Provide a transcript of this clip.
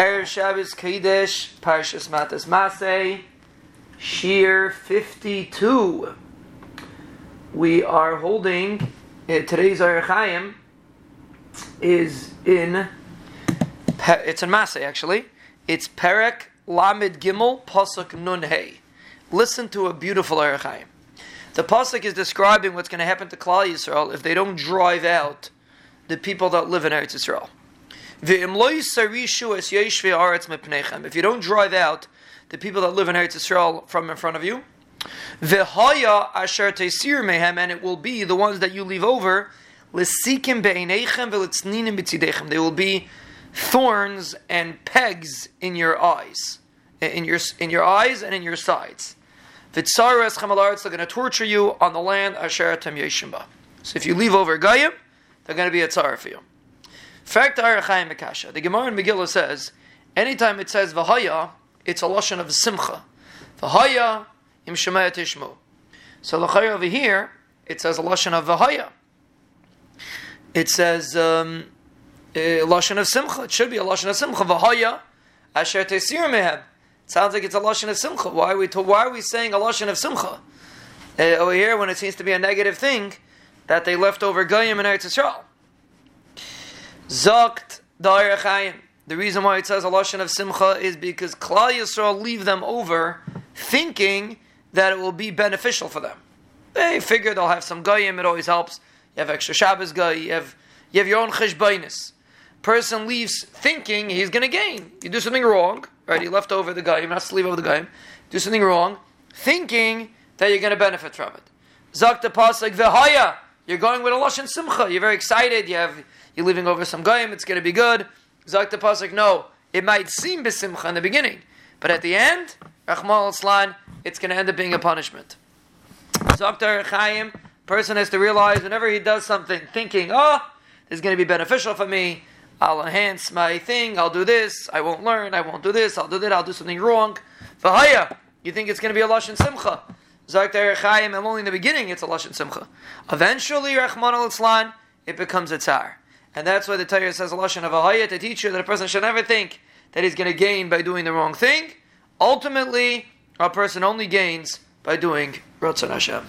Erev Shabbos Kodesh, Parshas Matas Masei, Shiur 52. We are holding, uh, today's Ohr HaChaim is in, it's in Masei actually. It's Perek Lamed Gimel Pasuk Nun Hey. Listen to a beautiful Ohr HaChaim. The Pasuk is describing what's going to happen to Klal Yisrael if they don't drive out the people that live in Eretz Yisrael. If you don't drive out the people that live in Eretz Yisrael from in front of you, and it will be the ones that you leave over. They will be thorns and pegs in your eyes, in your in your eyes and in your sides. They're going to torture you on the land So if you leave over Goyim, they're going to be a tzara for you. Fact Ohr HaChaim Mekasha. The Gemara in Megillah says, anytime it says Vahaya, it's a lashon of simcha. Vahaya im shemaya tishmu. So Lachaya over here, it says a lashon of Vahaya. It says um, a lashon of simcha. It should be a lashon of simcha. Vahaya asher tesir mehem. Sounds like it's a lashon of simcha. Why are we, why are we saying a lashon of simcha? Uh, over here, when it seems to be a negative thing, that they left over Goyim and Eretz Yisrael. Zokt. The reason why it says a lashon of simcha is because Klal Yisrael leave them over, thinking that it will be beneficial for them. They figure they'll have some goyim. It always helps. You have extra Shabbos guy. You have you have your own cheshbainis. Person leaves thinking he's going to gain. You do something wrong, right? You left over the guy. You must leave over the guy. Do something wrong, thinking that you're going to benefit from it. Zok the pasuk v'haya. You're going with a lashon simcha. You're very excited. You have you're leaving over some goyim, it's going to be good. Zak the pasuk, no, it might seem besimcha in the beginning, but at the end, Rachmana litzlan, it's going to end up being a punishment. Zak Chaim, person has to realize whenever he does something, thinking, oh, this is going to be beneficial for me. I'll enhance my thing. I'll do this. I won't learn. I won't do this. I'll do that. I'll do something wrong. V'haya, you think it's going to be a lashon simcha? Zak Chaim, and only in the beginning it's a lashon simcha. Eventually, Rachman al it becomes a tzar. And that's why the Torah says lashon of a to teach you that a person should never think that he's going to gain by doing the wrong thing. Ultimately, a person only gains by doing Ratzon Hashem.